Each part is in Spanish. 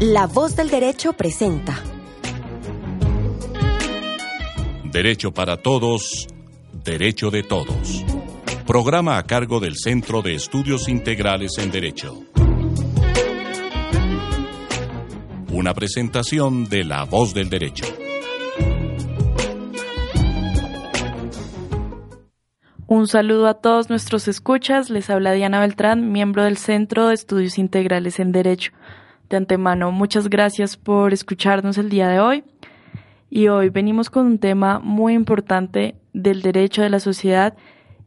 La voz del derecho presenta. Derecho para todos, derecho de todos. Programa a cargo del Centro de Estudios Integrales en Derecho. Una presentación de La voz del derecho. Un saludo a todos nuestros escuchas. Les habla Diana Beltrán, miembro del Centro de Estudios Integrales en Derecho. De antemano, muchas gracias por escucharnos el día de hoy. Y hoy venimos con un tema muy importante del derecho de la sociedad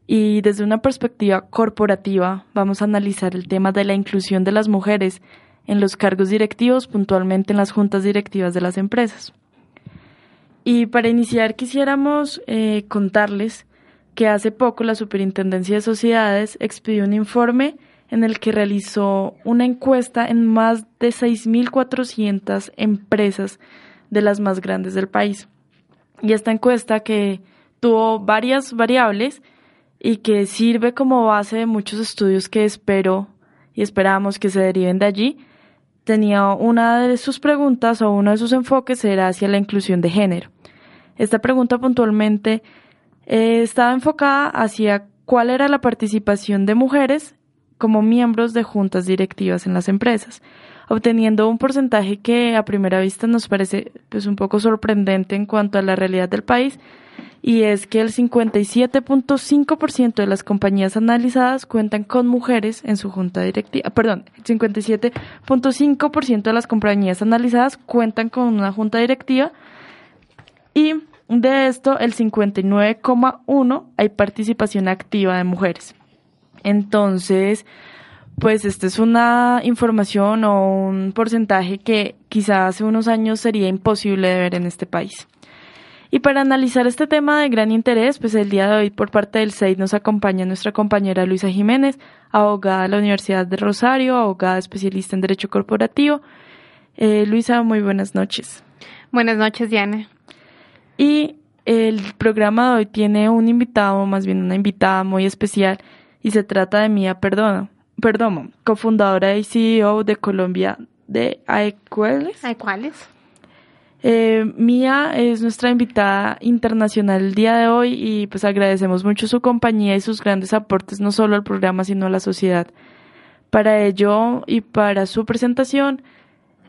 y desde una perspectiva corporativa vamos a analizar el tema de la inclusión de las mujeres en los cargos directivos, puntualmente en las juntas directivas de las empresas. Y para iniciar quisiéramos eh, contarles que hace poco la Superintendencia de Sociedades expidió un informe en el que realizó una encuesta en más de 6.400 empresas de las más grandes del país. Y esta encuesta que tuvo varias variables y que sirve como base de muchos estudios que espero y esperamos que se deriven de allí, tenía una de sus preguntas o uno de sus enfoques era hacia la inclusión de género. Esta pregunta puntualmente eh, estaba enfocada hacia cuál era la participación de mujeres como miembros de juntas directivas en las empresas, obteniendo un porcentaje que a primera vista nos parece pues un poco sorprendente en cuanto a la realidad del país y es que el 57.5% de las compañías analizadas cuentan con mujeres en su junta directiva, perdón, el 57.5% de las compañías analizadas cuentan con una junta directiva y de esto el 59.1 hay participación activa de mujeres. Entonces, pues esta es una información o un porcentaje que quizá hace unos años sería imposible de ver en este país. Y para analizar este tema de gran interés, pues el día de hoy por parte del SEID nos acompaña nuestra compañera Luisa Jiménez, abogada de la Universidad de Rosario, abogada especialista en Derecho Corporativo. Eh, Luisa, muy buenas noches. Buenas noches, Diana. Y el programa de hoy tiene un invitado, más bien una invitada muy especial, y se trata de Mía Perdomo, Perdomo cofundadora y CEO de Colombia de AECuales. AECuales. Eh, Mía es nuestra invitada internacional el día de hoy y pues agradecemos mucho su compañía y sus grandes aportes no solo al programa sino a la sociedad. Para ello y para su presentación,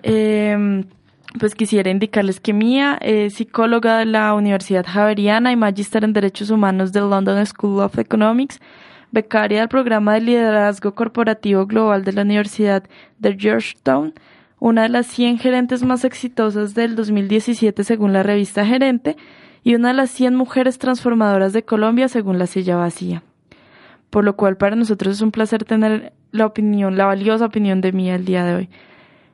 eh, pues quisiera indicarles que Mía es psicóloga de la Universidad Javeriana y magíster en Derechos Humanos del London School of Economics becaria del programa de liderazgo corporativo global de la Universidad de Georgetown, una de las 100 gerentes más exitosas del 2017 según la revista Gerente y una de las 100 mujeres transformadoras de Colombia según la silla vacía. Por lo cual para nosotros es un placer tener la opinión, la valiosa opinión de Mía el día de hoy.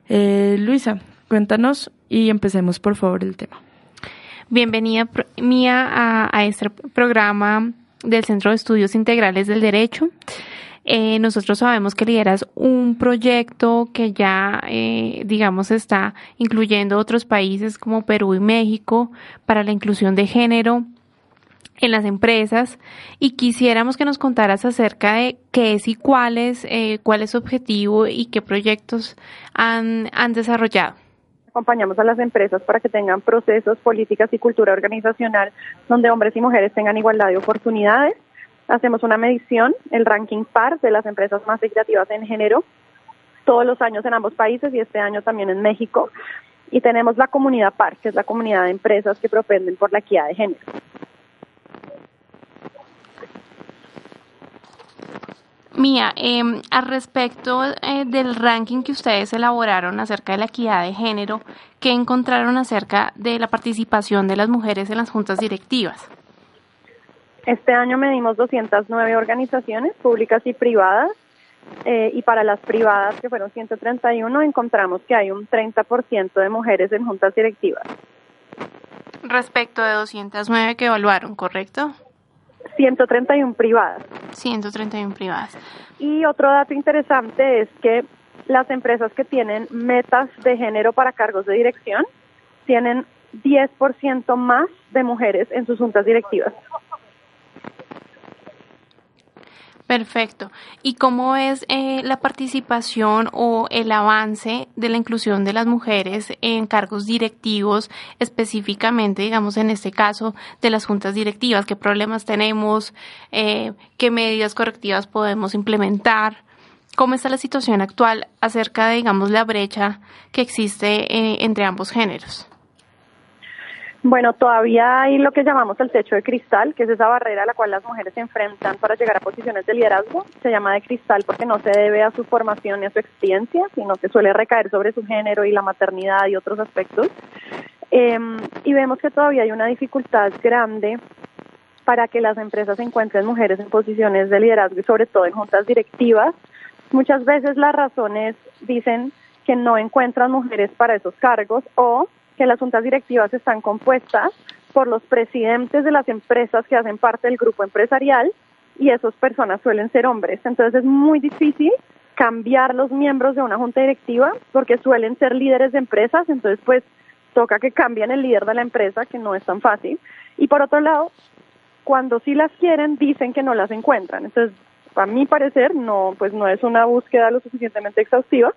Eh, Luisa, cuéntanos y empecemos por favor el tema. Bienvenida Mía a, a este programa del Centro de Estudios Integrales del Derecho. Eh, nosotros sabemos que lideras un proyecto que ya, eh, digamos, está incluyendo otros países como Perú y México para la inclusión de género en las empresas y quisiéramos que nos contaras acerca de qué es y cuál es, eh, cuál es su objetivo y qué proyectos han, han desarrollado acompañamos a las empresas para que tengan procesos, políticas y cultura organizacional donde hombres y mujeres tengan igualdad de oportunidades. Hacemos una medición, el ranking PAR de las empresas más equitativas en género, todos los años en ambos países y este año también en México. Y tenemos la comunidad PAR, que es la comunidad de empresas que propenden por la equidad de género. Mía, eh, al respecto eh, del ranking que ustedes elaboraron acerca de la equidad de género, ¿qué encontraron acerca de la participación de las mujeres en las juntas directivas? Este año medimos 209 organizaciones públicas y privadas eh, y para las privadas, que fueron 131, encontramos que hay un 30% de mujeres en juntas directivas. Respecto de 209 que evaluaron, ¿correcto? 131 privadas. 131 privadas. Y otro dato interesante es que las empresas que tienen metas de género para cargos de dirección tienen 10% más de mujeres en sus juntas directivas. Perfecto. ¿Y cómo es eh, la participación o el avance de la inclusión de las mujeres en cargos directivos, específicamente, digamos, en este caso, de las juntas directivas? ¿Qué problemas tenemos? Eh, ¿Qué medidas correctivas podemos implementar? ¿Cómo está la situación actual acerca de, digamos, la brecha que existe eh, entre ambos géneros? Bueno, todavía hay lo que llamamos el techo de cristal, que es esa barrera a la cual las mujeres se enfrentan para llegar a posiciones de liderazgo. Se llama de cristal porque no se debe a su formación ni a su experiencia, sino que suele recaer sobre su género y la maternidad y otros aspectos. Em, y vemos que todavía hay una dificultad grande para que las empresas encuentren mujeres en posiciones de liderazgo y sobre todo en juntas directivas. Muchas veces las razones dicen que no encuentran mujeres para esos cargos o que las juntas directivas están compuestas por los presidentes de las empresas que hacen parte del grupo empresarial y esas personas suelen ser hombres. Entonces es muy difícil cambiar los miembros de una junta directiva porque suelen ser líderes de empresas, entonces pues toca que cambien el líder de la empresa, que no es tan fácil. Y por otro lado, cuando sí las quieren, dicen que no las encuentran. Entonces, a mi parecer, no, pues no es una búsqueda lo suficientemente exhaustiva.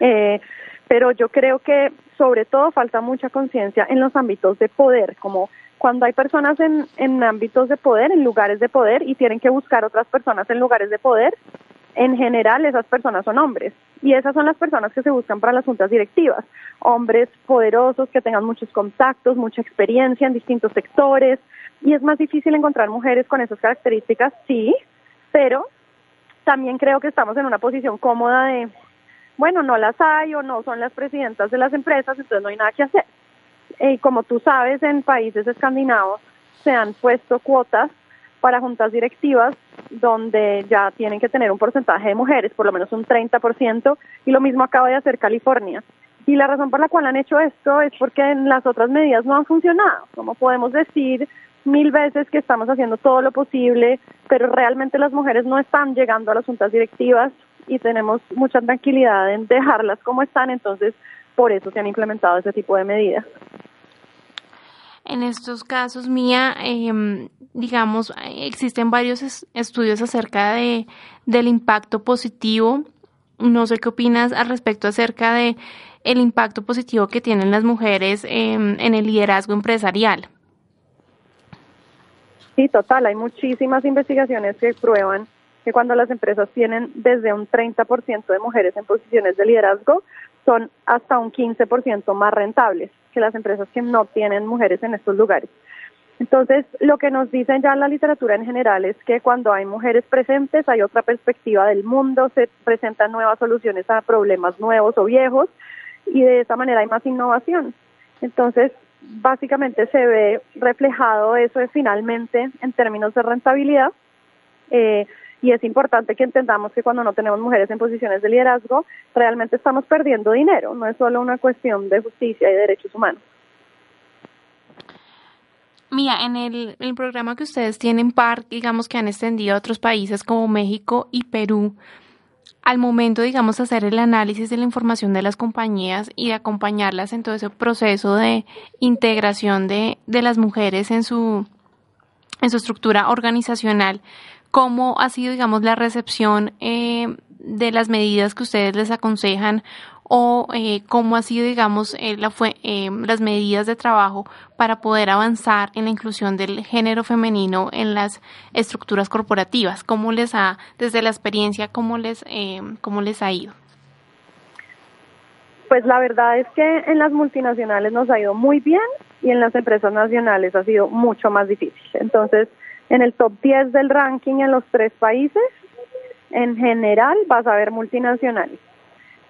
Eh, pero yo creo que sobre todo falta mucha conciencia en los ámbitos de poder, como cuando hay personas en, en ámbitos de poder, en lugares de poder, y tienen que buscar otras personas en lugares de poder, en general esas personas son hombres y esas son las personas que se buscan para las juntas directivas, hombres poderosos que tengan muchos contactos, mucha experiencia en distintos sectores y es más difícil encontrar mujeres con esas características, sí, pero también creo que estamos en una posición cómoda de bueno, no las hay o no son las presidentas de las empresas, entonces no hay nada que hacer. Y como tú sabes, en países escandinavos se han puesto cuotas para juntas directivas donde ya tienen que tener un porcentaje de mujeres, por lo menos un 30%, y lo mismo acaba de hacer California. Y la razón por la cual han hecho esto es porque las otras medidas no han funcionado. Como podemos decir mil veces que estamos haciendo todo lo posible, pero realmente las mujeres no están llegando a las juntas directivas y tenemos mucha tranquilidad en dejarlas como están, entonces por eso se han implementado ese tipo de medidas. En estos casos, Mía, em, digamos, existen varios estudios acerca de, del impacto positivo. No sé qué opinas al respecto acerca de el impacto positivo que tienen las mujeres en el liderazgo empresarial. Sí, total. Hay muchísimas investigaciones que prueban que cuando las empresas tienen desde un 30% de mujeres en posiciones de liderazgo, son hasta un 15% más rentables que las empresas que no tienen mujeres en estos lugares. Entonces, lo que nos dicen ya en la literatura en general es que cuando hay mujeres presentes hay otra perspectiva del mundo, se presentan nuevas soluciones a problemas nuevos o viejos y de esa manera hay más innovación. Entonces, básicamente se ve reflejado eso finalmente en términos de rentabilidad. Eh, y es importante que entendamos que cuando no tenemos mujeres en posiciones de liderazgo, realmente estamos perdiendo dinero, no es solo una cuestión de justicia y derechos humanos. Mira, en el, el programa que ustedes tienen PAR, digamos que han extendido a otros países como México y Perú, al momento, digamos, hacer el análisis de la información de las compañías y de acompañarlas en todo ese proceso de integración de, de las mujeres en su, en su estructura organizacional, cómo ha sido, digamos, la recepción eh, de las medidas que ustedes les aconsejan o eh, cómo ha sido, digamos, eh, la fue, las medidas de trabajo para poder avanzar en la inclusión del género femenino en las estructuras corporativas. ¿Cómo les ha, desde la experiencia, cómo les, cómo les ha ido? Pues la verdad es que en las multinacionales nos ha ido muy bien y en las empresas nacionales ha sido mucho más difícil. Entonces, en el top 10 del ranking en los tres países, en general vas a ver multinacionales.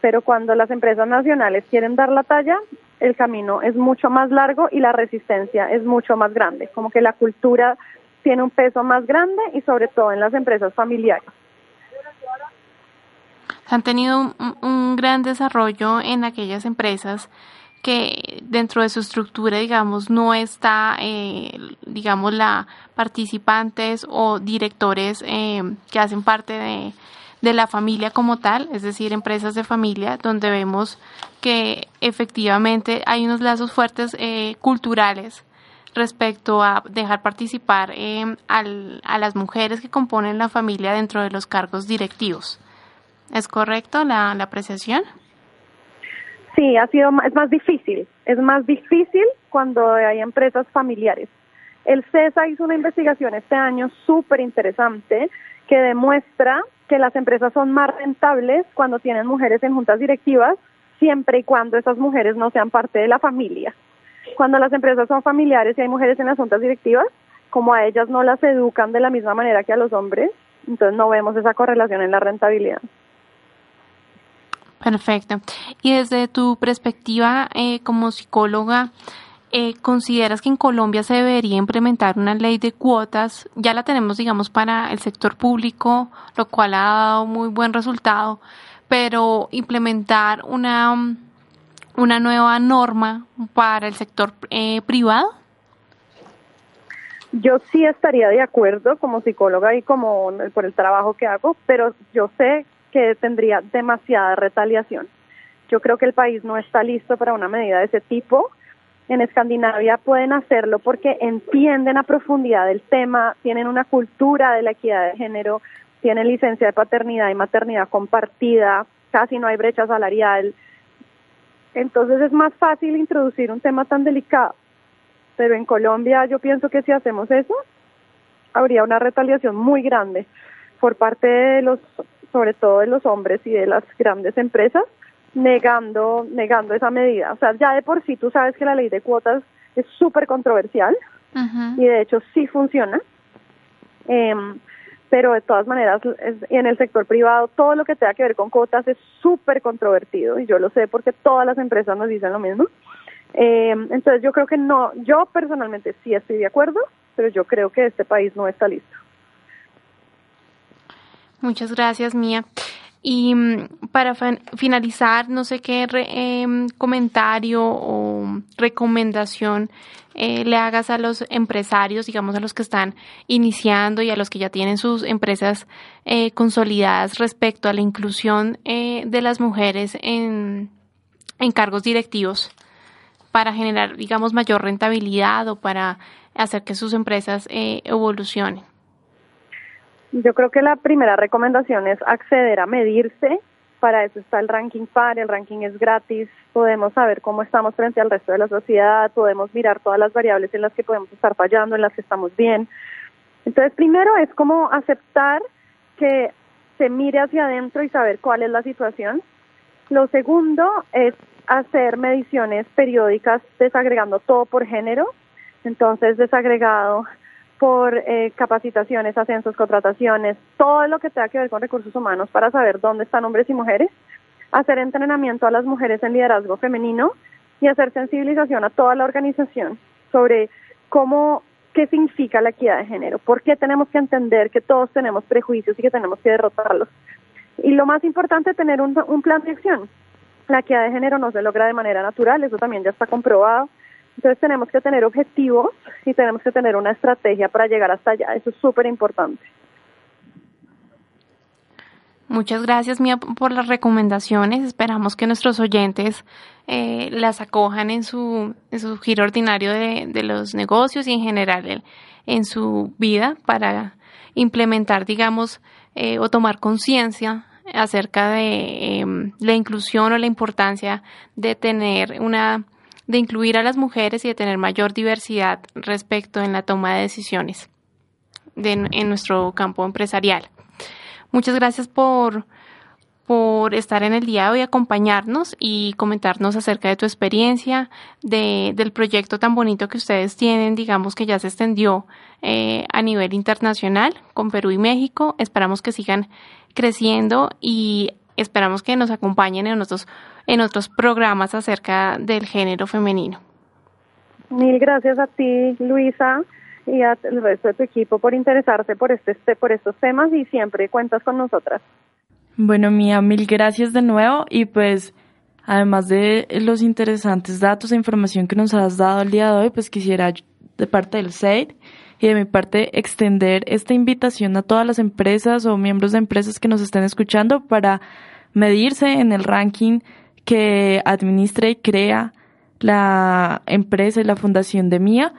Pero cuando las empresas nacionales quieren dar la talla, el camino es mucho más largo y la resistencia es mucho más grande. Como que la cultura tiene un peso más grande y sobre todo en las empresas familiares. Han tenido un, gran desarrollo en aquellas empresas que dentro de su estructura, digamos, no está, eh, digamos, la participantes o directores eh, que hacen parte de, de la familia como tal, es decir, empresas de familia, donde vemos que efectivamente hay unos lazos fuertes eh, culturales respecto a dejar participar eh, al, a las mujeres que componen la familia dentro de los cargos directivos. ¿Es correcto la, la apreciación? Sí, ha sido es más difícil. Es más difícil cuando hay empresas familiares. El CESA hizo una investigación este año súper interesante que demuestra que las empresas son más rentables cuando tienen mujeres en juntas directivas, siempre y cuando esas mujeres no sean parte de la familia. Cuando las empresas son familiares y hay mujeres en las juntas directivas, como a ellas no las educan de la misma manera que a los hombres, entonces no vemos esa correlación en la rentabilidad. Perfecto. Y desde tu perspectiva eh, como psicóloga, eh, ¿consideras que en Colombia se debería implementar una ley de cuotas? Ya la tenemos, digamos, para el sector público, lo cual ha dado muy buen resultado, pero implementar una, una nueva norma para el sector eh, privado? Yo sí estaría de acuerdo como psicóloga y como por el trabajo que hago, pero yo sé que tendría demasiada retaliación. Yo creo que el país no está listo para una medida de ese tipo en Escandinavia pueden hacerlo porque entienden a profundidad el tema, tienen una cultura de la equidad de género, tienen licencia de paternidad y maternidad compartida, casi no hay brecha salarial. Entonces es más fácil introducir un tema tan delicado. Pero en Colombia yo pienso que si hacemos eso, habría una retaliación muy grande por parte de los, sobre todo de los hombres y de las grandes empresas, negando, negando esa medida. O sea, ya de por sí tú sabes que la ley de cuotas es súper controversial y de hecho sí funciona. Em, pero de todas maneras, en el sector privado, todo lo que tenga que ver con cuotas es súper controvertido y yo lo sé porque todas las empresas nos dicen lo mismo. Em, entonces yo creo que no, yo personalmente sí estoy de acuerdo, pero yo creo que este país no está listo. Muchas gracias, Mía. Y mm, para finalizar, no sé qué em, comentario o recomendación eh, le hagas a los empresarios, digamos a los que están iniciando y a los que ya tienen sus empresas eh, consolidadas respecto a la inclusión eh, de las mujeres en, en cargos directivos para generar, digamos, mayor rentabilidad o para hacer que sus empresas evolucionen. Yo creo que la primera recomendación es acceder a medirse. Para eso está el ranking PAR, el ranking es gratis, podemos saber cómo estamos frente al resto de la sociedad, podemos mirar todas las variables en las que podemos estar fallando, en las que estamos bien. Entonces, primero es como aceptar que se mire hacia adentro y saber cuál es la situación. Lo segundo es hacer mediciones periódicas desagregando todo por género. Entonces, desagregado por eh, capacitaciones, ascensos, contrataciones, todo lo que tenga que ver con recursos humanos para saber dónde están hombres y mujeres, hacer entrenamiento a las mujeres en liderazgo femenino y hacer sensibilización a toda la organización sobre cómo, qué significa la equidad de género, por qué tenemos que entender que todos tenemos prejuicios y que tenemos que derrotarlos. Y lo más importante, tener un, un plan de acción. La equidad de género no se logra de manera natural, eso también ya está comprobado entonces tenemos que tener objetivos y tenemos que tener una estrategia para llegar hasta allá. Eso es súper importante. Muchas gracias, Mía, por las recomendaciones. Esperamos que nuestros oyentes eh, las acojan en su, en su giro ordinario de, de los negocios y en general en, su vida para implementar, digamos, eh, o tomar conciencia acerca de em, la inclusión o la importancia de tener una de incluir a las mujeres y de tener mayor diversidad respecto en la toma de decisiones en nuestro campo empresarial. Muchas gracias por, por estar en el día de hoy, acompañarnos y comentarnos acerca de tu experiencia, de, del proyecto tan bonito que ustedes tienen, digamos que ya se extendió eh, a nivel internacional con Perú y México. Esperamos que sigan creciendo y esperamos que nos acompañen en otros, en otros programas acerca del género femenino. Mil gracias a ti, Luisa. y al resto de tu equipo por interesarse por, este, este, por estos temas y siempre cuentas con nosotras. Bueno, Mía, mil gracias de nuevo y pues además de los interesantes datos e información que nos has dado el día de hoy, pues quisiera de parte del SEID y de mi parte extender esta invitación a todas las empresas o miembros de empresas que nos estén escuchando para medirse en el ranking que administra y crea la empresa y la fundación de Mía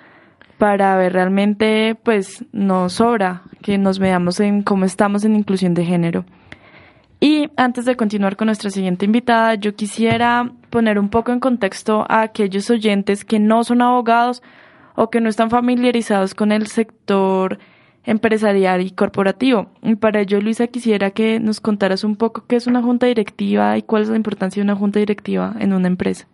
para ver realmente pues nos sobra que nos veamos en cómo estamos en inclusión de género. Y antes de continuar con nuestra siguiente invitada, yo quisiera poner un poco en contexto a aquellos oyentes que no son abogados o que no están familiarizados con el sector empresarial y corporativo. Y para ello, Luisa, quisiera que nos contaras un poco qué es una junta directiva y cuál es la importancia de una junta directiva en una empresa.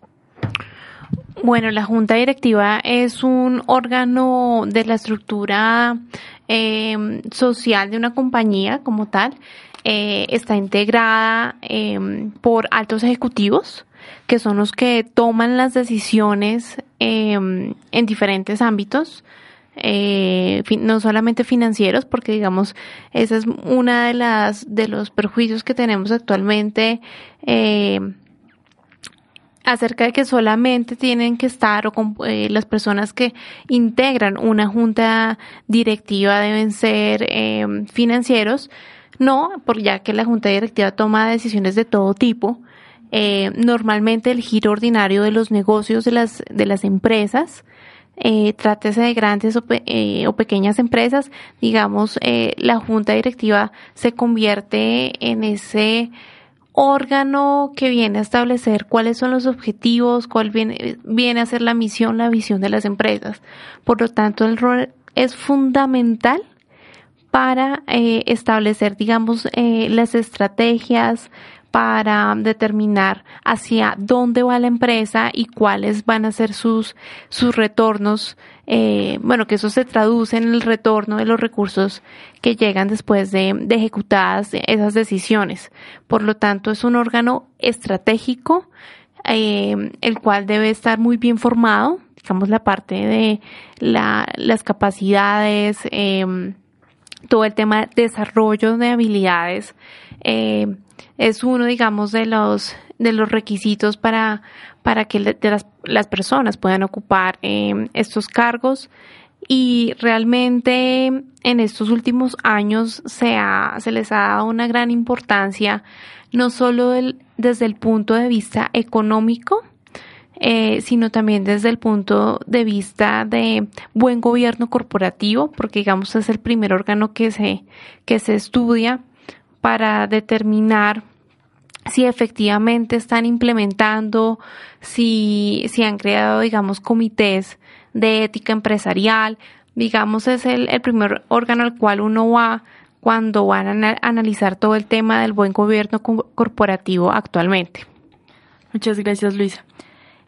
Bueno, la junta directiva es un órgano de la estructura eh, social de una compañía como tal. Eh, está integrada eh, por altos ejecutivos que son los que toman las decisiones em, en diferentes ámbitos. Eh, no solamente financieros, porque digamos, esa es una de las, de los perjuicios que tenemos actualmente, eh, acerca de que solamente tienen que estar o eh, las personas que integran una junta directiva deben ser em, financieros, no, porque ya que la junta directiva toma decisiones de todo tipo, eh, normalmente el giro ordinario de los negocios de las, de las empresas, eh, trátese de grandes o, eh, pequeñas empresas, digamos, eh, la junta directiva se convierte en ese órgano que viene a establecer cuáles son los objetivos, cuál viene, viene a ser la misión, la visión de las empresas. Por lo tanto, el rol es fundamental para establecer, digamos, las estrategias, para determinar hacia dónde va la empresa y cuáles van a ser sus, sus retornos. Eh, bueno, que eso se traduce en el retorno de los recursos que llegan después de, ejecutadas esas decisiones. Por lo tanto, es un órgano estratégico, eh, el cual debe estar muy bien formado, digamos la parte de la, las capacidades, eh, todo el tema de desarrollo de habilidades, eh, es uno, digamos, de los, de los requisitos para, para que las, las, personas puedan ocupar eh, estos cargos. Y realmente en estos últimos años se, ha, se les ha dado una gran importancia, no solo desde el punto de vista económico, eh, sino también desde el punto de vista de buen gobierno corporativo, porque digamos es el primer órgano que se, que se estudia para determinar si efectivamente están implementando, si, si han creado, digamos, comités de ética empresarial, digamos, es el, el primer órgano al cual uno va cuando van a analizar todo el tema del buen gobierno corporativo actualmente. Muchas gracias, Luisa.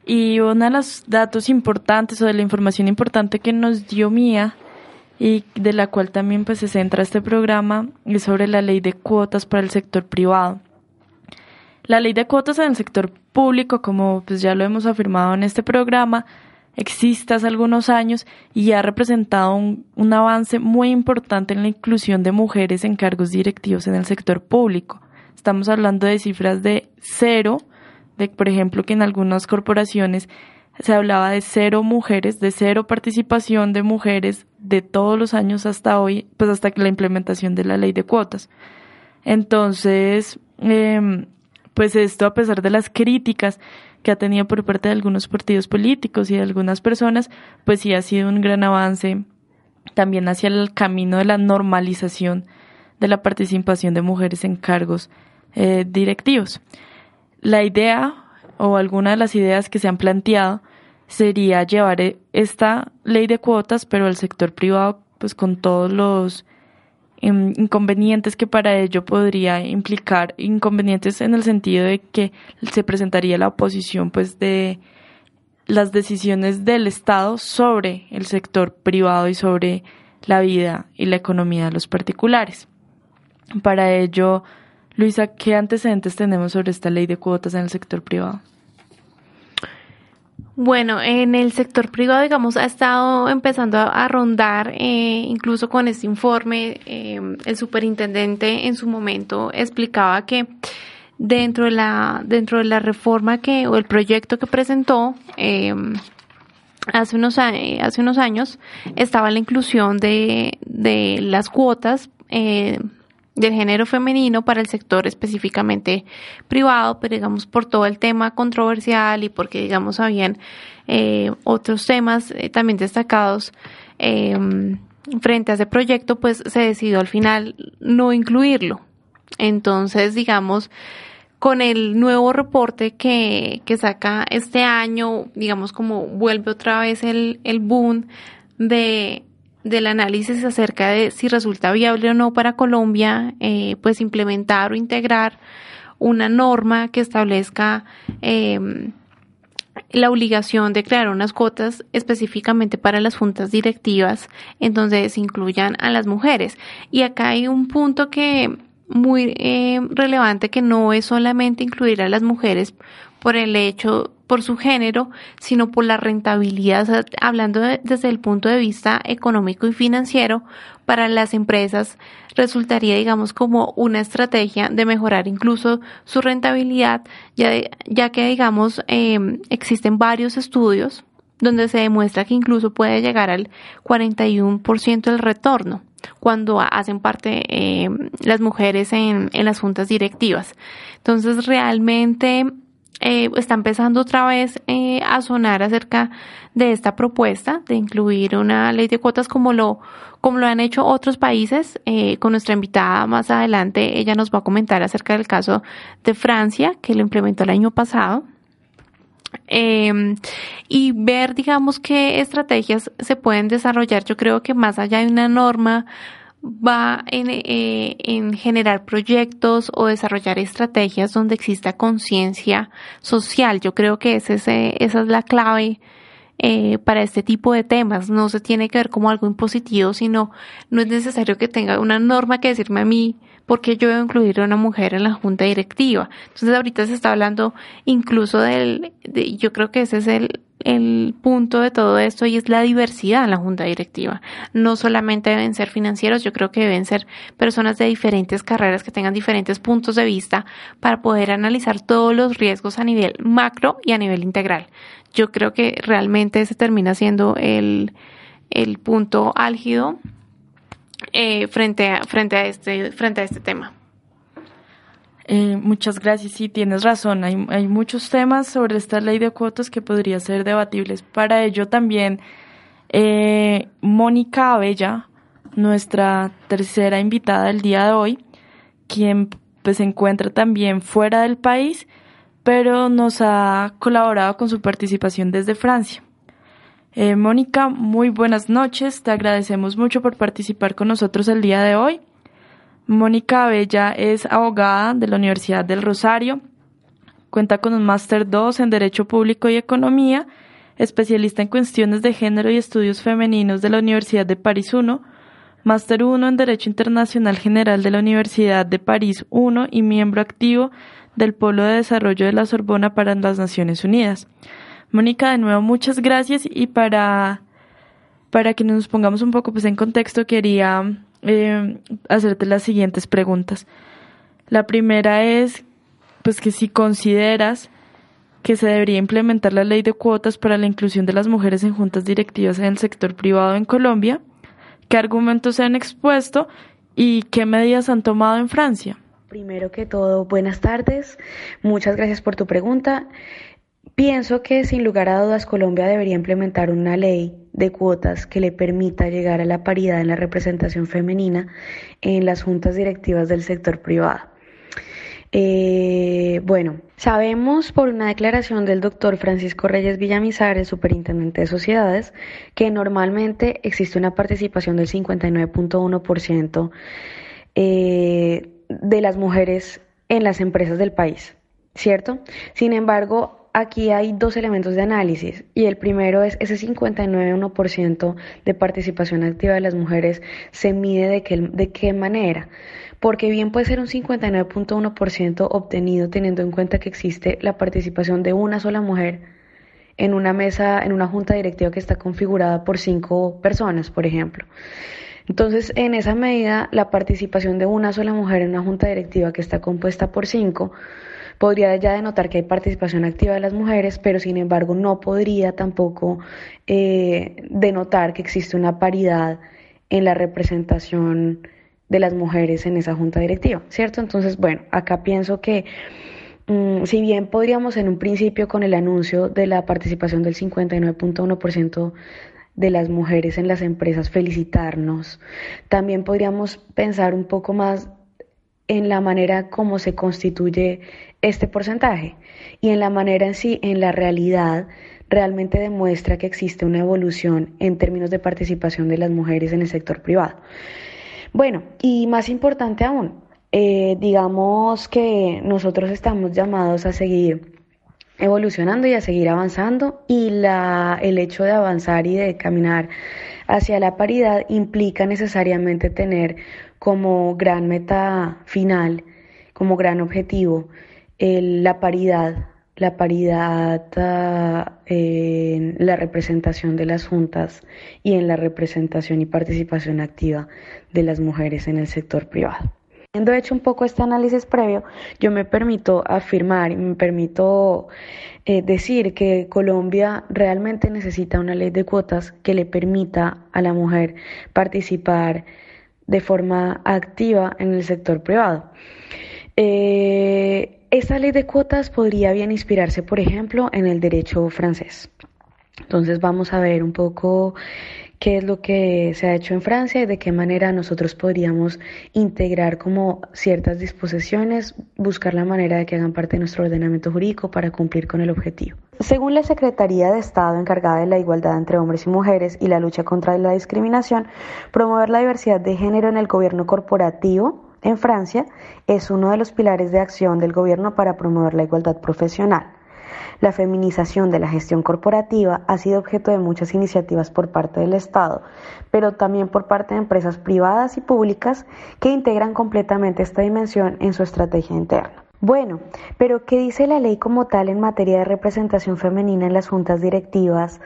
Y uno de los datos importantes o de la información importante que nos dio Mía y de la cual también pues se centra este programa es sobre la ley de cuotas para el sector privado. La ley de cuotas en el sector público, como pues ya lo hemos afirmado en este programa, existe hace algunos años y ha representado un, un avance muy importante en la inclusión de mujeres en cargos directivos en el sector público. Estamos hablando de cifras de cero, de por ejemplo que en algunas corporaciones se hablaba de cero mujeres, de cero participación de mujeres de todos los años hasta hoy, pues hasta la implementación de la ley de cuotas. Entonces, eh, pues esto a pesar de las críticas que ha tenido por parte de algunos partidos políticos y de algunas personas, pues sí ha sido un gran avance también hacia el camino de la normalización de la participación de mujeres en cargos eh, directivos. La idea o alguna de las ideas que se han planteado sería llevar e, esta ley de cuotas, pero al sector privado, pues con todos los em, inconvenientes que para ello podría implicar, inconvenientes en el sentido de que se presentaría la oposición, pues de las decisiones del Estado sobre el sector privado y sobre la vida y la economía de los particulares. Para ello, Luisa, ¿qué antecedentes tenemos sobre esta ley de cuotas en el sector privado? Bueno, en el sector privado, digamos, ha estado empezando a, rondar, eh, incluso con este informe, eh, el superintendente en su momento explicaba que dentro de la, dentro de la reforma que, o el proyecto que presentó, eh, hace unos, años, estaba la inclusión de, de las cuotas, del género femenino para el sector específicamente privado, pero digamos por todo el tema controversial y porque digamos habían eh, otros temas eh, también destacados em, frente a ese proyecto, pues se decidió al final no incluirlo. Entonces, digamos, con el nuevo reporte que, que saca este año, digamos como vuelve otra vez el, el boom de del análisis acerca de si resulta viable o no para Colombia, eh, pues implementar o integrar una norma que establezca em, la obligación de crear unas cuotas específicamente para las juntas directivas en donde se incluyan a las mujeres. Y acá hay un punto que muy eh, relevante que no es solamente incluir a las mujeres por el hecho por su género, sino por la rentabilidad, hablando desde el punto de vista económico y financiero, para las empresas resultaría, digamos, como una estrategia de mejorar incluso su rentabilidad, ya, que, digamos, em, existen varios estudios donde se demuestra que incluso puede llegar al 41% del retorno cuando hacen parte em, las mujeres en las juntas directivas. Entonces, realmente eh, está empezando otra vez eh, a sonar acerca de esta propuesta de incluir una ley de cuotas como lo como lo han hecho otros países. Eh, con nuestra invitada más adelante, ella nos va a comentar acerca del caso de Francia que lo implementó el año pasado. Em, y ver, digamos, qué estrategias se pueden desarrollar. Yo creo que más allá de una norma va en, eh, en, generar proyectos o desarrollar estrategias donde exista conciencia social. Yo creo que ese, esa es la clave eh, para este tipo de temas. No se tiene que ver como algo impositivo, sino no es necesario que tenga una norma que decirme a mí porque yo debo incluir a una mujer en la junta directiva. Entonces ahorita se está hablando incluso del, de, yo creo que ese es el, el punto de todo esto y es la diversidad en la junta directiva. No solamente deben ser financieros, yo creo que deben ser personas de diferentes carreras que tengan diferentes puntos de vista para poder analizar todos los riesgos a nivel macro y a nivel integral. Yo creo que realmente se termina siendo el, el punto álgido eh, frente, a, frente, a este, frente a este tema. Eh, muchas gracias. Sí, tienes razón. Hay, hay, muchos temas sobre esta ley de cuotas que podrían ser debatibles. Para ello también, eh, Mónica Abella, nuestra tercera invitada del día de hoy, quien pues se encuentra también fuera del país, pero nos ha colaborado con su participación desde Francia. Eh, Mónica, muy buenas noches. Te agradecemos mucho por participar con nosotros el día de hoy. Mónica Abella es abogada de la Universidad del Rosario, cuenta con un máster 2 en Derecho Público y Economía, especialista en cuestiones de género y estudios femeninos de la Universidad de París I, máster 1 en Derecho Internacional General de la Universidad de París I y miembro activo del Polo de Desarrollo de la Sorbona para las Naciones Unidas. Mónica, de nuevo, muchas gracias y para, para que nos pongamos un poco pues, en contexto, quería eh, hacerte las siguientes preguntas. La primera es, pues que si consideras que se debería implementar la ley de cuotas para la inclusión de las mujeres en juntas directivas en el sector privado en Colombia, qué argumentos se han expuesto y qué medidas han tomado en Francia. Primero que todo, buenas tardes. Muchas gracias por tu pregunta. Pienso que sin lugar a dudas Colombia debería implementar una ley de cuotas que le permita llegar a la paridad en la representación femenina en las juntas directivas del sector privado. Eh, bueno, sabemos por una declaración del doctor Francisco Reyes Villamizar, el superintendente de sociedades, que normalmente existe una participación del 59.1% eh, de las mujeres en las empresas del país, ¿cierto? Sin embargo, aquí hay dos elementos de análisis y el primero es ese 59,1% de participación activa de las mujeres se mide de qué, de qué manera. Porque bien puede ser un 59.1% obtenido teniendo en cuenta que existe la participación de una sola mujer en una mesa, en una junta directiva que está configurada por cinco personas, por ejemplo. Entonces, en esa medida, la participación de una sola mujer en una junta directiva que está compuesta por cinco podría ya denotar que hay participación activa de las mujeres, pero sin embargo no podría tampoco eh, denotar que existe una paridad en la representación de las mujeres en esa junta directiva, ¿cierto? Entonces, bueno, acá pienso que mm, si bien podríamos en un principio con el anuncio de la participación del 59.1% de las mujeres en las empresas felicitarnos, también podríamos pensar un poco más en la manera como se constituye este porcentaje y en la manera en sí, en la realidad, realmente demuestra que existe una evolución en términos de participación de las mujeres en el sector privado. Bueno, y más importante aún, eh, digamos que nosotros estamos llamados a seguir evolucionando y a seguir avanzando y la, el hecho de avanzar y de caminar hacia la paridad implica necesariamente tener como gran meta final, como gran objetivo, la paridad, la paridad ah, en la representación de las juntas y en la representación y participación activa de las mujeres en el sector privado. Habiendo hecho un poco este análisis previo, yo me permito afirmar y me permito eh, decir que Colombia realmente necesita una ley de cuotas que le permita a la mujer participar de forma activa en el sector privado. Eh, esta ley de cuotas podría bien inspirarse, por ejemplo, en el derecho francés. Entonces vamos a ver un poco qué es lo que se ha hecho en Francia y de qué manera nosotros podríamos integrar como ciertas disposiciones, buscar la manera de que hagan parte de nuestro ordenamiento jurídico para cumplir con el objetivo. Según la Secretaría de Estado encargada de la igualdad entre hombres y mujeres y la lucha contra la discriminación, promover la diversidad de género en el gobierno corporativo en Francia es uno de los pilares de acción del gobierno para promover la igualdad profesional. La feminización de la gestión corporativa ha sido objeto de muchas iniciativas por parte del Estado, pero también por parte de empresas privadas y públicas que integran completamente esta dimensión en su estrategia interna. Bueno, pero ¿qué dice la ley como tal en materia de representación femenina en las juntas directivas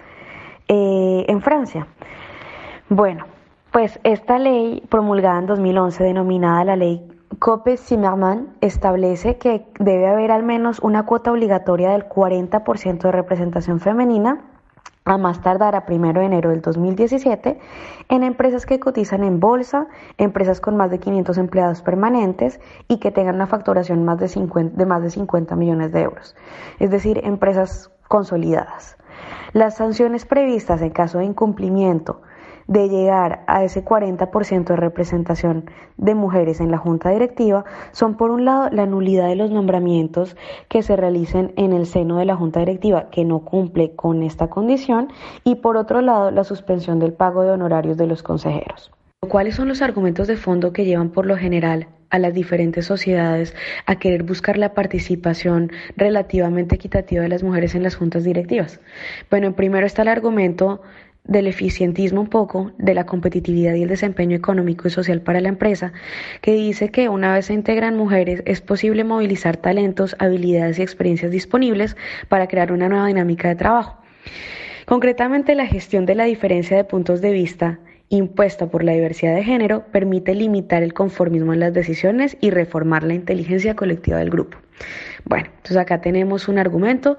eh, en Francia? Bueno, pues esta ley promulgada en 2011, denominada la ley Cope-Zimmermann establece que debe haber al menos una cuota obligatoria del 40% de representación femenina a más tardar a 1 de enero del 2017 en empresas que cotizan en bolsa, empresas con más de 500 empleados permanentes y que tengan una facturación más de, 50, de más de 50 millones de euros, es decir, empresas consolidadas. Las sanciones previstas en caso de incumplimiento de llegar a ese 40% de representación de mujeres en la junta directiva son por un lado la nulidad de los nombramientos que se realicen en el seno de la junta directiva que no cumple con esta condición y por otro lado la suspensión del pago de honorarios de los consejeros. ¿Cuáles son los argumentos de fondo que llevan por lo general a las diferentes sociedades a querer buscar la participación relativamente equitativa de las mujeres en las juntas directivas? Bueno, primero está el argumento del eficientismo un poco, de la competitividad y el desempeño económico y social para la empresa, que dice que una vez se integran mujeres es posible movilizar talentos, habilidades y experiencias disponibles para crear una nueva dinámica de trabajo. Concretamente, la gestión de la diferencia de puntos de vista impuesta por la diversidad de género permite limitar el conformismo en las decisiones y reformar la inteligencia colectiva del grupo. Bueno, entonces acá tenemos un argumento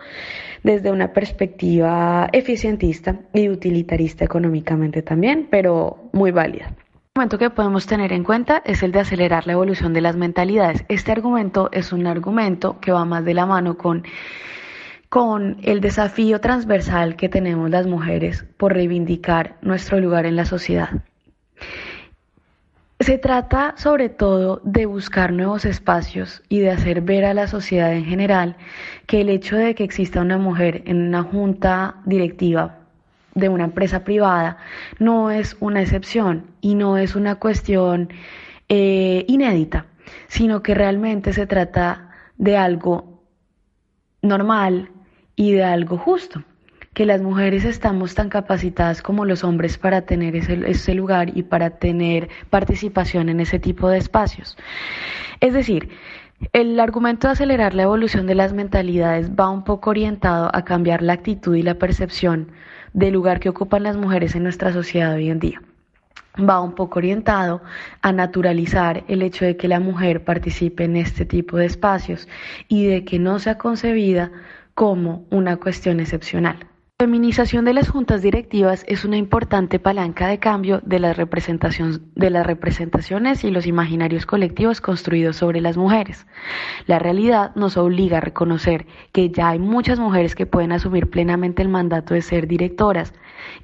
desde una perspectiva eficientista y utilitarista económicamente también, pero muy válida. Un argumento que podemos tener en cuenta es el de acelerar la evolución de las mentalidades. Este argumento es un argumento que va más de la mano con, con el desafío transversal que tenemos las mujeres por reivindicar nuestro lugar en la sociedad. Se trata sobre todo de buscar nuevos espacios y de hacer ver a la sociedad en general que el hecho de que exista una mujer en una junta directiva de una empresa privada no es una excepción y no es una cuestión eh, inédita, sino que realmente se trata de algo normal y de algo justo que las mujeres estamos tan capacitadas como los hombres para tener ese, lugar y para tener participación en ese tipo de espacios. Es decir, El argumento de acelerar la evolución de las mentalidades va un poco orientado a cambiar la actitud y la percepción del lugar que ocupan las mujeres en nuestra sociedad hoy en día. Va un poco orientado a naturalizar el hecho de que la mujer participe en este tipo de espacios y de que no sea concebida como una cuestión excepcional. Feminización de las juntas directivas es una importante palanca de cambio de las, de las representaciones y los imaginarios colectivos construidos sobre las mujeres. La realidad nos obliga a reconocer que ya hay muchas mujeres que pueden asumir plenamente el mandato de ser directoras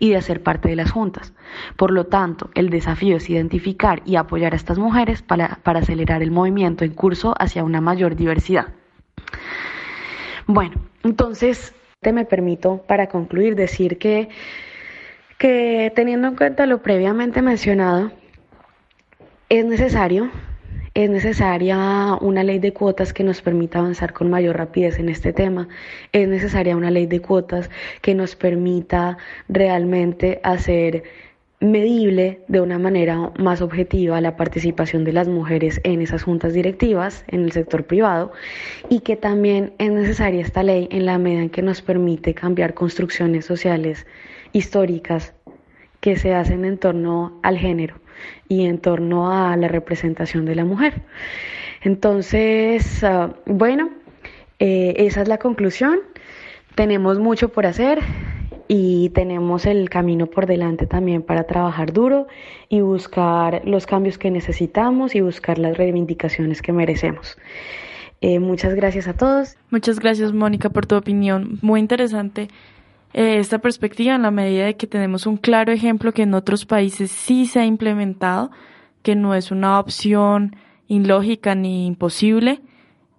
y de hacer parte de las juntas. Por lo tanto, el desafío es identificar y apoyar a estas mujeres para, para acelerar el movimiento en curso hacia una mayor diversidad. Bueno, entonces me permito, para concluir, decir que, que teniendo en cuenta lo previamente mencionado, es necesario, es necesaria una ley de cuotas que nos permita avanzar con mayor rapidez en este tema, es necesaria una ley de cuotas que nos permita realmente hacer medible de una manera más objetiva la participación de las mujeres en esas juntas directivas en el sector privado y que también es necesaria esta ley en la medida en que nos permite cambiar construcciones sociales históricas que se hacen en torno al género y en torno a la representación de la mujer. Entonces, ah, bueno, eh, esa es la conclusión. Tenemos mucho por hacer y tenemos el camino por delante también para trabajar duro y buscar los cambios que necesitamos y buscar las reivindicaciones que merecemos. Eh, muchas gracias a todos. Muchas gracias Mónica por tu opinión. Muy interesante eh, esta perspectiva en la medida de que tenemos un claro ejemplo que en otros países sí se ha implementado, que no es una opción ilógica ni imposible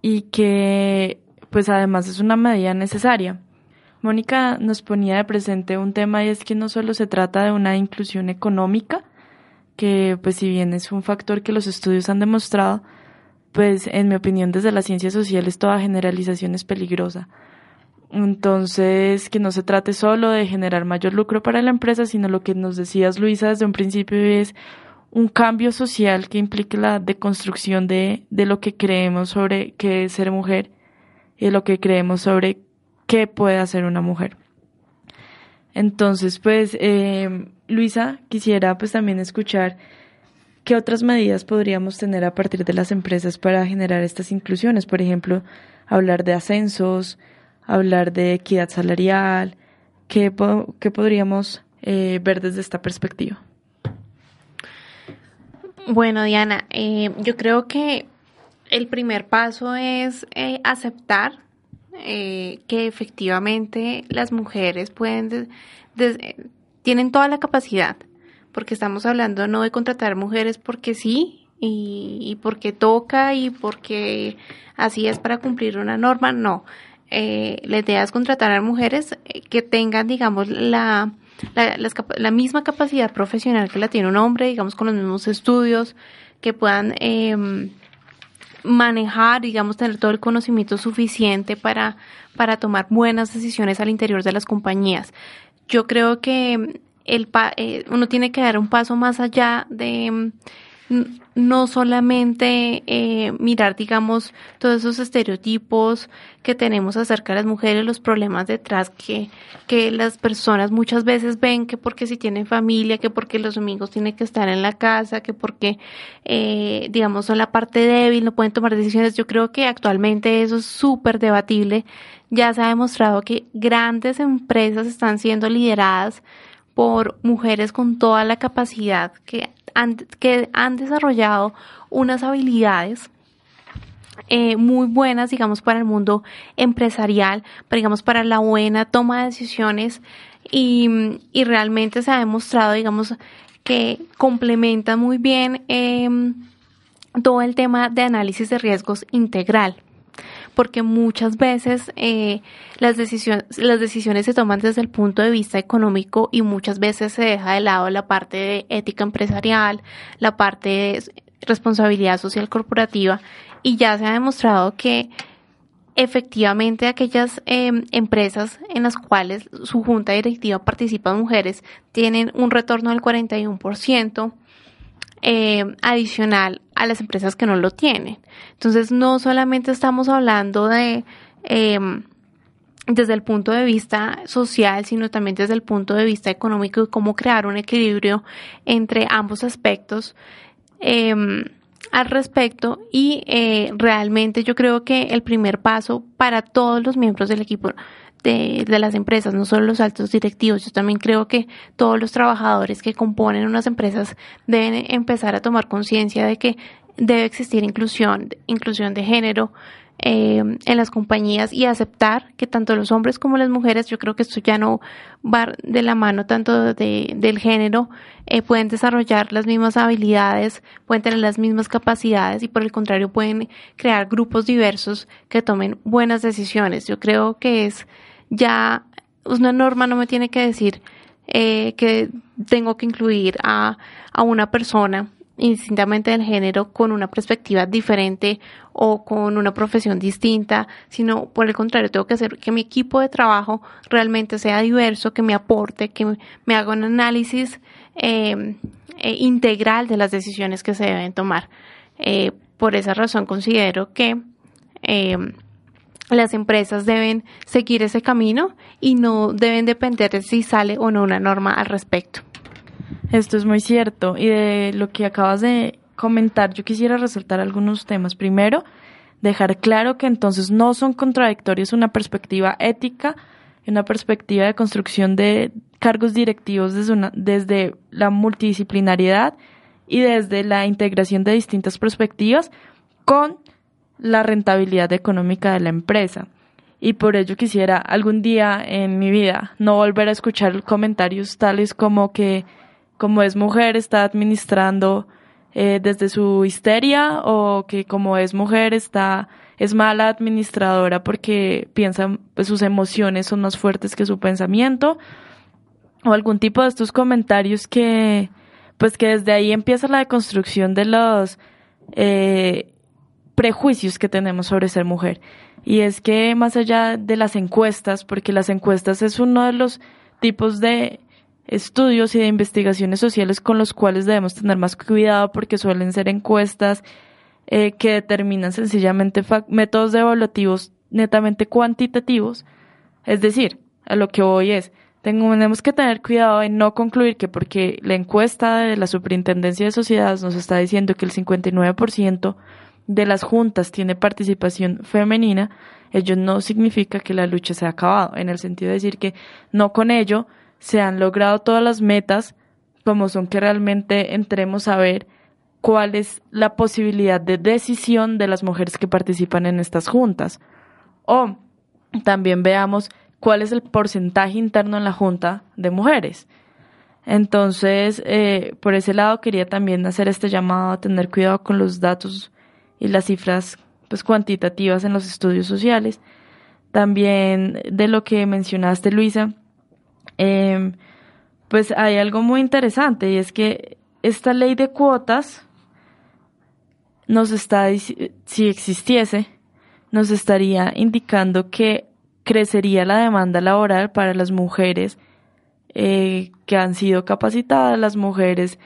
y que pues además es una medida necesaria. Mónica nos ponía de presente un tema y es que no solo se trata de una inclusión económica, que pues si bien es un factor que los estudios han demostrado, pues en mi opinión desde las ciencias sociales toda generalización es peligrosa. Entonces, que no se trate solo de generar mayor lucro para la empresa, sino lo que nos decías, Luisa, desde un principio es un cambio social que implique la deconstrucción de, de lo que creemos sobre qué es ser mujer y lo que creemos sobre qué puede hacer una mujer. Entonces, pues, eh, Luisa, quisiera pues también escuchar qué otras medidas podríamos tener a partir de las empresas para generar estas inclusiones. Por ejemplo, hablar de ascensos, hablar de equidad salarial, qué, podríamos eh, ver desde esta perspectiva. Bueno, Diana, eh, yo creo que el primer paso es aceptar eh, que efectivamente las mujeres pueden, tienen toda la capacidad, porque estamos hablando no de contratar mujeres porque sí y, porque toca y porque así es para cumplir una norma, no. Eh, la idea es contratar a mujeres eh, que tengan, digamos, la, la, la, misma capacidad profesional que la tiene un hombre, digamos, con los mismos estudios, que puedan eh, manejar, digamos, tener todo el conocimiento suficiente para, para tomar buenas decisiones al interior de las compañías. Yo creo que el, eh, uno tiene que dar un paso más allá de no solamente eh, mirar, digamos, todos esos estereotipos que tenemos acerca de las mujeres, los problemas detrás que, que las personas muchas veces ven que porque si tienen familia, que porque los domingos tienen que estar en la casa, que porque, eh, digamos, son la parte débil, no pueden tomar decisiones. Yo creo que actualmente eso es súper debatible. Ya se ha demostrado que grandes empresas están siendo lideradas por mujeres con toda la capacidad que han, que han desarrollado unas habilidades eh, muy buenas, digamos, para el mundo empresarial, para, digamos, para la buena toma de decisiones y, y realmente se ha demostrado, digamos, que complementa muy bien em, todo el tema de análisis de riesgos integral porque muchas veces eh, las, decisiones, las decisiones se toman desde el punto de vista económico y muchas veces se deja de lado la parte de ética empresarial, la parte de responsabilidad social corporativa. Y ya se ha demostrado que efectivamente aquellas em, empresas en las cuales su junta directiva participan mujeres tienen un retorno del 41%, eh, adicional a las empresas que no lo tienen. Entonces, no solamente estamos hablando de em, desde el punto de vista social, sino también desde el punto de vista económico y cómo crear un equilibrio entre ambos aspectos em, al respecto. Y eh, realmente yo creo que el primer paso para todos los miembros del equipo de, las empresas, no solo los altos directivos, yo también creo que todos los trabajadores que componen unas empresas deben empezar a tomar conciencia de que debe existir inclusión, inclusión de género, eh, en las compañías y aceptar que tanto los hombres como las mujeres, yo creo que esto ya no va de la mano tanto de, del género, eh, pueden desarrollar las mismas habilidades, pueden tener las mismas capacidades y por el contrario pueden crear grupos diversos que tomen buenas decisiones. Yo creo que es ya una norma no me tiene que decir eh, que tengo que incluir a, a una persona indistintamente del género con una perspectiva diferente o con una profesión distinta, sino por el contrario, tengo que hacer que mi equipo de trabajo realmente sea diverso, que me aporte, que me haga un análisis eh, eh, integral de las decisiones que se deben tomar. Eh, por esa razón considero que las empresas deben seguir ese camino y no deben depender de si sale o no una norma al respecto. Esto es muy cierto. Y de lo que acabas de comentar, yo quisiera resaltar algunos temas. Primero, dejar claro que entonces no son contradictorios una perspectiva ética y una perspectiva de construcción de cargos directivos desde, desde la multidisciplinariedad y desde la integración de distintas perspectivas con la rentabilidad económica de la empresa. Y por ello quisiera algún día en mi vida no volver a escuchar comentarios tales como que como es mujer está administrando eh, desde su histeria o que como es mujer está es mala administradora porque piensa pues, sus emociones son más fuertes que su pensamiento o algún tipo de estos comentarios que pues que desde ahí empieza la deconstrucción de los eh, prejuicios que tenemos sobre ser mujer y es que más allá de las encuestas porque las encuestas es uno de los tipos de estudios y de investigaciones sociales con los cuales debemos tener más cuidado porque suelen ser encuestas eh, que determinan sencillamente métodos evaluativos netamente cuantitativos. Es decir, a lo que voy es, tenemos que tener cuidado en no concluir que porque la encuesta de la Superintendencia de Sociedades nos está diciendo que el 59% de las juntas tiene participación femenina, ello no significa que la lucha se ha acabado, en el sentido de decir que no con ello se han logrado todas las metas, como son que realmente entremos a ver cuál es la posibilidad de decisión de las mujeres que participan en estas juntas. O también veamos cuál es el porcentaje interno en la junta de mujeres. Entonces, eh, por ese lado quería también hacer este llamado a tener cuidado con los datos y las cifras pues, cuantitativas en los estudios sociales. También de lo que mencionaste, Luisa, eh, pues hay algo muy interesante y es que esta ley de cuotas nos está, si existiese, nos estaría indicando que crecería la demanda laboral para las mujeres eh, que han sido capacitadas, las mujeres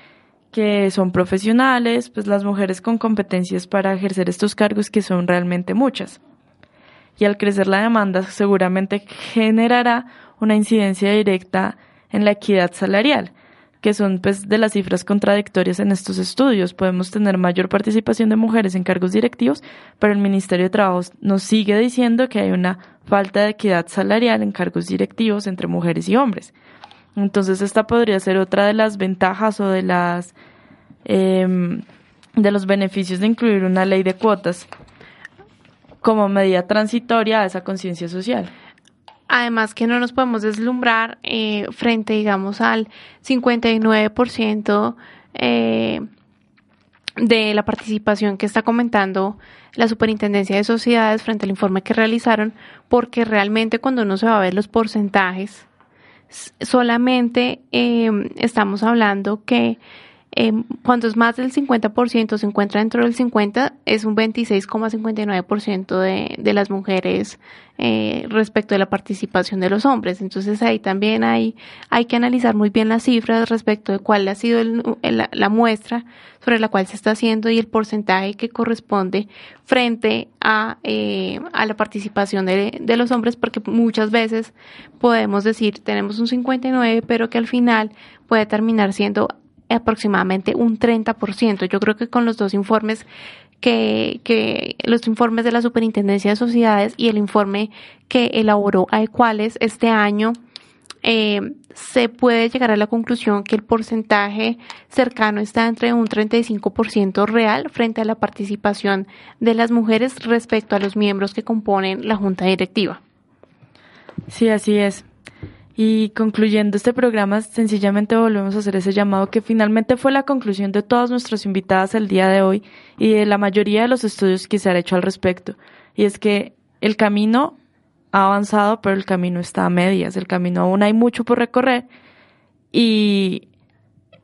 que son profesionales, pues las mujeres con competencias para ejercer estos cargos que son realmente muchas. Y al crecer la demanda seguramente generará una incidencia directa en la equidad salarial, que son pues de las cifras contradictorias en estos estudios. Podemos tener mayor participación de mujeres en cargos directivos, pero el Ministerio de Trabajo nos sigue diciendo que hay una falta de equidad salarial en cargos directivos entre mujeres y hombres. Entonces esta podría ser otra de las ventajas o de las em, de los beneficios de incluir una ley de cuotas como medida transitoria a esa conciencia social. Además que no nos podemos deslumbrar eh, frente, digamos, al 59% eh, de la participación que está comentando la Superintendencia de Sociedades frente al informe que realizaron, porque realmente cuando uno se va a ver los porcentajes, solamente eh, estamos hablando que eh, cuando es más del 50%, se encuentra dentro del 50%, es un 26,59% de, de las mujeres eh, respecto de la participación de los hombres. Entonces ahí también hay, hay que analizar muy bien las cifras respecto de cuál ha sido la muestra sobre la cual se está haciendo y el porcentaje que corresponde frente a, eh, a la participación de, de los hombres, porque muchas veces podemos decir tenemos un 59, pero que al final puede terminar siendo aproximadamente un 30%. Yo creo que con los dos informes que, que, los informes de la Superintendencia de Sociedades y el informe que elaboró Aequales este año, eh, se puede llegar a la conclusión que el porcentaje cercano está entre un 35% real frente a la participación de las mujeres respecto a los miembros que componen la junta directiva. Sí, así es. Y concluyendo este programa, sencillamente volvemos a hacer ese llamado que finalmente fue la conclusión de todas nuestras invitadas el día de hoy y de la mayoría de los estudios que se han hecho al respecto. Y es que el camino ha avanzado, pero el camino está a medias. El camino aún hay mucho por recorrer y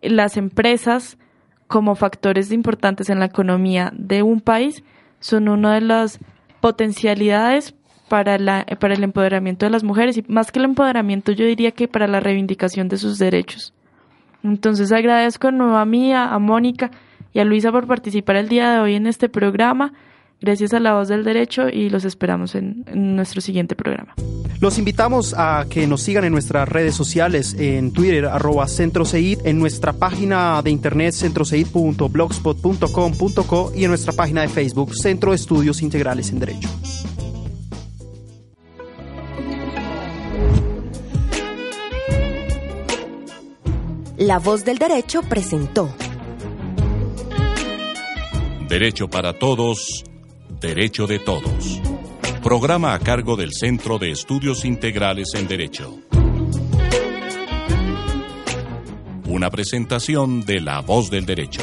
las empresas como factores importantes en la economía de un país son una de las potencialidades para, la, para el empoderamiento de las mujeres y más que el empoderamiento yo diría que para la reivindicación de sus derechos. Entonces agradezco nuevo a Mía, a Mónica y a Luisa por participar el día de hoy en este programa. Gracias a la voz del derecho y los esperamos en, en, nuestro siguiente programa. Los invitamos a que nos sigan en nuestras redes sociales, en Twitter, arroba CentroCeid, en nuestra página de internet centroceid.blogspot.com.co y en nuestra página de Facebook, Centro de Estudios Integrales en Derecho. La voz del derecho presentó. Derecho para todos, derecho de todos. Programa a cargo del Centro de Estudios Integrales en Derecho. Una presentación de La voz del derecho.